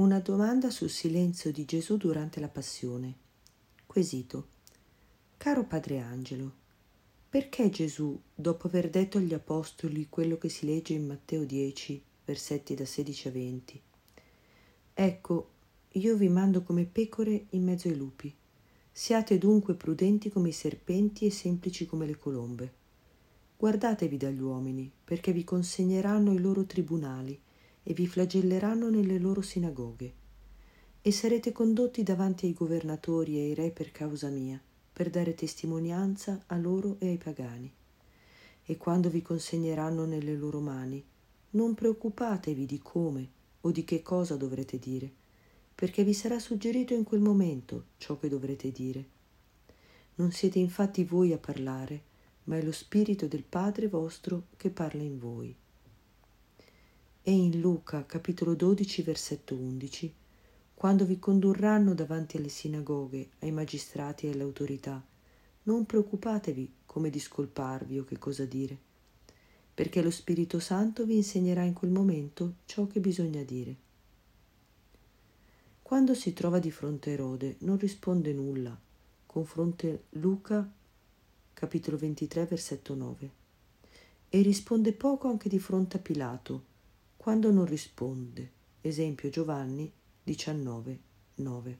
Una domanda sul silenzio di Gesù durante la passione. Quesito. Caro Padre Angelo, perché Gesù, dopo aver detto agli Apostoli quello che si legge in Matteo 10, versetti da 16 a 20, Ecco, io vi mando come pecore in mezzo ai lupi. Siate dunque prudenti come i serpenti e semplici come le colombe. Guardatevi dagli uomini, perché vi consegneranno ai loro tribunali e vi flagelleranno nelle loro sinagoghe. E sarete condotti davanti ai governatori e ai re per causa mia, per dare testimonianza a loro e ai pagani. E quando vi consegneranno nelle loro mani, non preoccupatevi di come o di che cosa dovrete dire, perché vi sarà suggerito in quel momento ciò che dovrete dire. Non siete infatti voi a parlare, ma è lo Spirito del Padre vostro che parla in voi. E in Luca capitolo 12 versetto 11, quando vi condurranno davanti alle sinagoghe, ai magistrati e alle autorità, non preoccupatevi come discolparvi o che cosa dire, perché lo Spirito Santo vi insegnerà in quel momento ciò che bisogna dire. Quando si trova di fronte a Erode non risponde nulla, confronte Luca capitolo 23 versetto 9, e risponde poco anche di fronte a Pilato, quando non risponde. Esempio Giovanni 19, 9.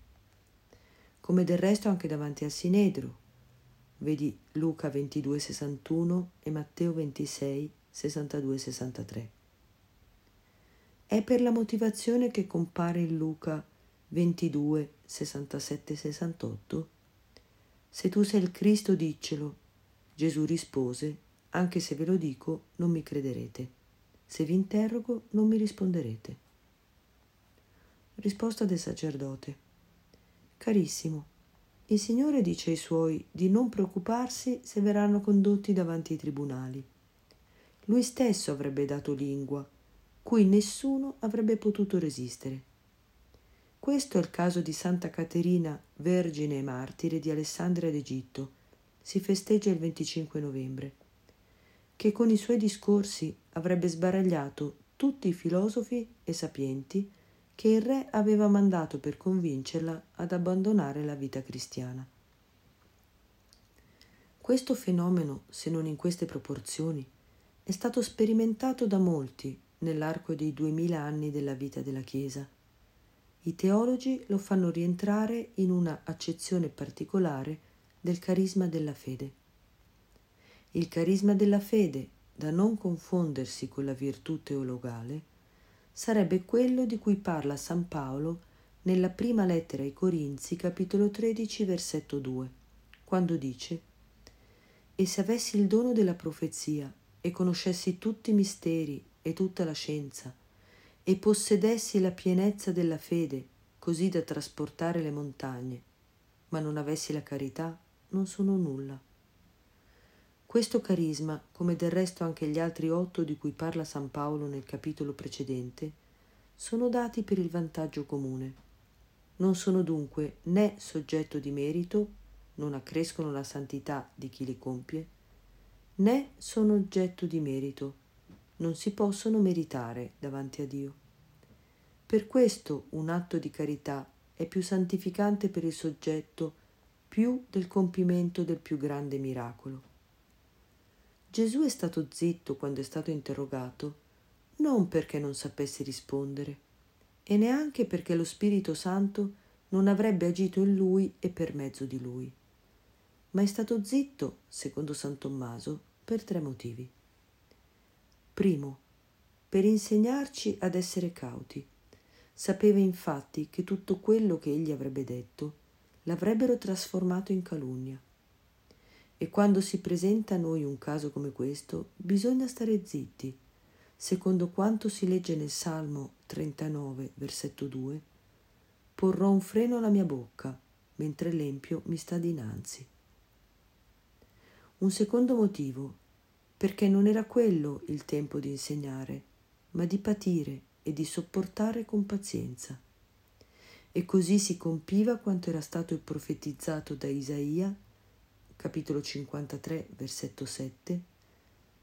Come del resto anche davanti al Sinedro. Vedi Luca 22, 61 e Matteo 26, 62, 63. È per la motivazione che compare in Luca 22, 67, 68? Se tu sei il Cristo, diccelo. Gesù rispose, anche se ve lo dico, non mi crederete. Se vi interrogo non mi risponderete. Risposta del sacerdote. Carissimo, il Signore dice ai suoi di non preoccuparsi se verranno condotti davanti ai tribunali. Lui stesso avrebbe dato lingua, cui nessuno avrebbe potuto resistere. Questo è il caso di Santa Caterina, vergine e martire di Alessandria d'Egitto. Si festeggia il 25 novembre che con i suoi discorsi avrebbe sbaragliato tutti i filosofi e sapienti che il re aveva mandato per convincerla ad abbandonare la vita cristiana. Questo fenomeno, se non in queste proporzioni, è stato sperimentato da molti nell'arco dei duemila anni della vita della Chiesa. I teologi lo fanno rientrare in una accezione particolare del carisma della fede. Il carisma della fede, da non confondersi con la virtù teologale, sarebbe quello di cui parla San Paolo nella prima lettera ai Corinzi, capitolo 13, versetto 2, quando dice E se avessi il dono della profezia e conoscessi tutti i misteri e tutta la scienza, e possedessi la pienezza della fede, così da trasportare le montagne, ma non avessi la carità, non sono nulla. Questo carisma, come del resto anche gli altri otto di cui parla San Paolo nel capitolo precedente, sono dati per il vantaggio comune. Non sono dunque né soggetto di merito, non accrescono la santità di chi li compie, né sono oggetto di merito, non si possono meritare davanti a Dio. Per questo un atto di carità è più santificante per il soggetto più del compimento del più grande miracolo. Gesù è stato zitto quando è stato interrogato, non perché non sapesse rispondere, e neanche perché lo Spirito Santo non avrebbe agito in lui e per mezzo di lui, ma è stato zitto, secondo San Tommaso, per tre motivi. Primo, per insegnarci ad essere cauti. Sapeva infatti che tutto quello che egli avrebbe detto l'avrebbero trasformato in calunnia e quando si presenta a noi un caso come questo, bisogna stare zitti, secondo quanto si legge nel Salmo 39, versetto 2, porrò un freno alla mia bocca, mentre l'empio mi sta dinanzi. Un secondo motivo, perché non era quello il tempo di insegnare, ma di patire e di sopportare con pazienza. E così si compiva quanto era stato profetizzato da Isaia capitolo 53, versetto 7,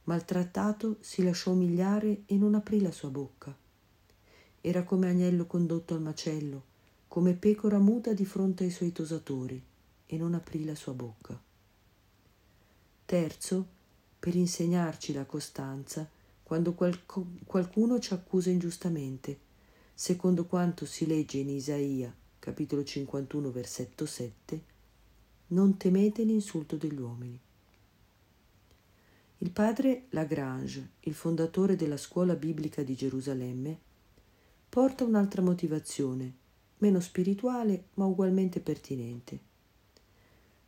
maltrattato si lasciò umiliare e non aprì la sua bocca. Era come agnello condotto al macello, come pecora muta di fronte ai suoi tosatori, e non aprì la sua bocca. Terzo, per insegnarci la costanza quando qualco, qualcuno ci accusa ingiustamente, secondo quanto si legge in Isaia, capitolo 51, versetto 7, non temete l'insulto degli uomini. Il padre Lagrange, il fondatore della scuola biblica di Gerusalemme, porta un'altra motivazione, meno spirituale ma ugualmente pertinente.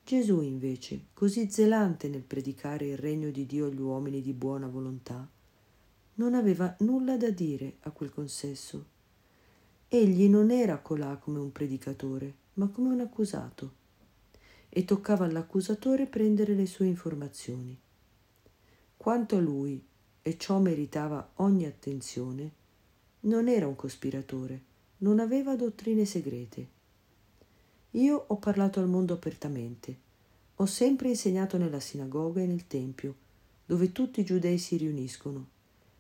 Gesù invece, così zelante nel predicare il regno di Dio agli uomini di buona volontà, non aveva nulla da dire a quel consesso. Egli non era colà come un predicatore, ma come un accusato, e toccava all'accusatore prendere le sue informazioni. Quanto a lui, e ciò meritava ogni attenzione, non era un cospiratore, non aveva dottrine segrete io ho parlato al mondo apertamente. Ho sempre insegnato nella sinagoga e nel tempio, dove tutti i giudei si riuniscono,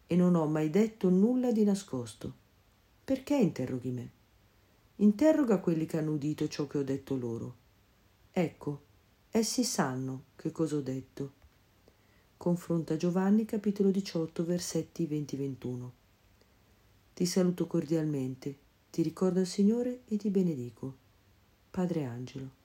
e non ho mai detto nulla di nascosto. Perché interroghi me? Interroga quelli che hanno udito ciò che ho detto loro. Ecco, essi sanno che cosa ho detto. Confronta Giovanni capitolo 18 versetti 20-21. Ti saluto cordialmente, ti ricordo il Signore e ti benedico. Padre Angelo.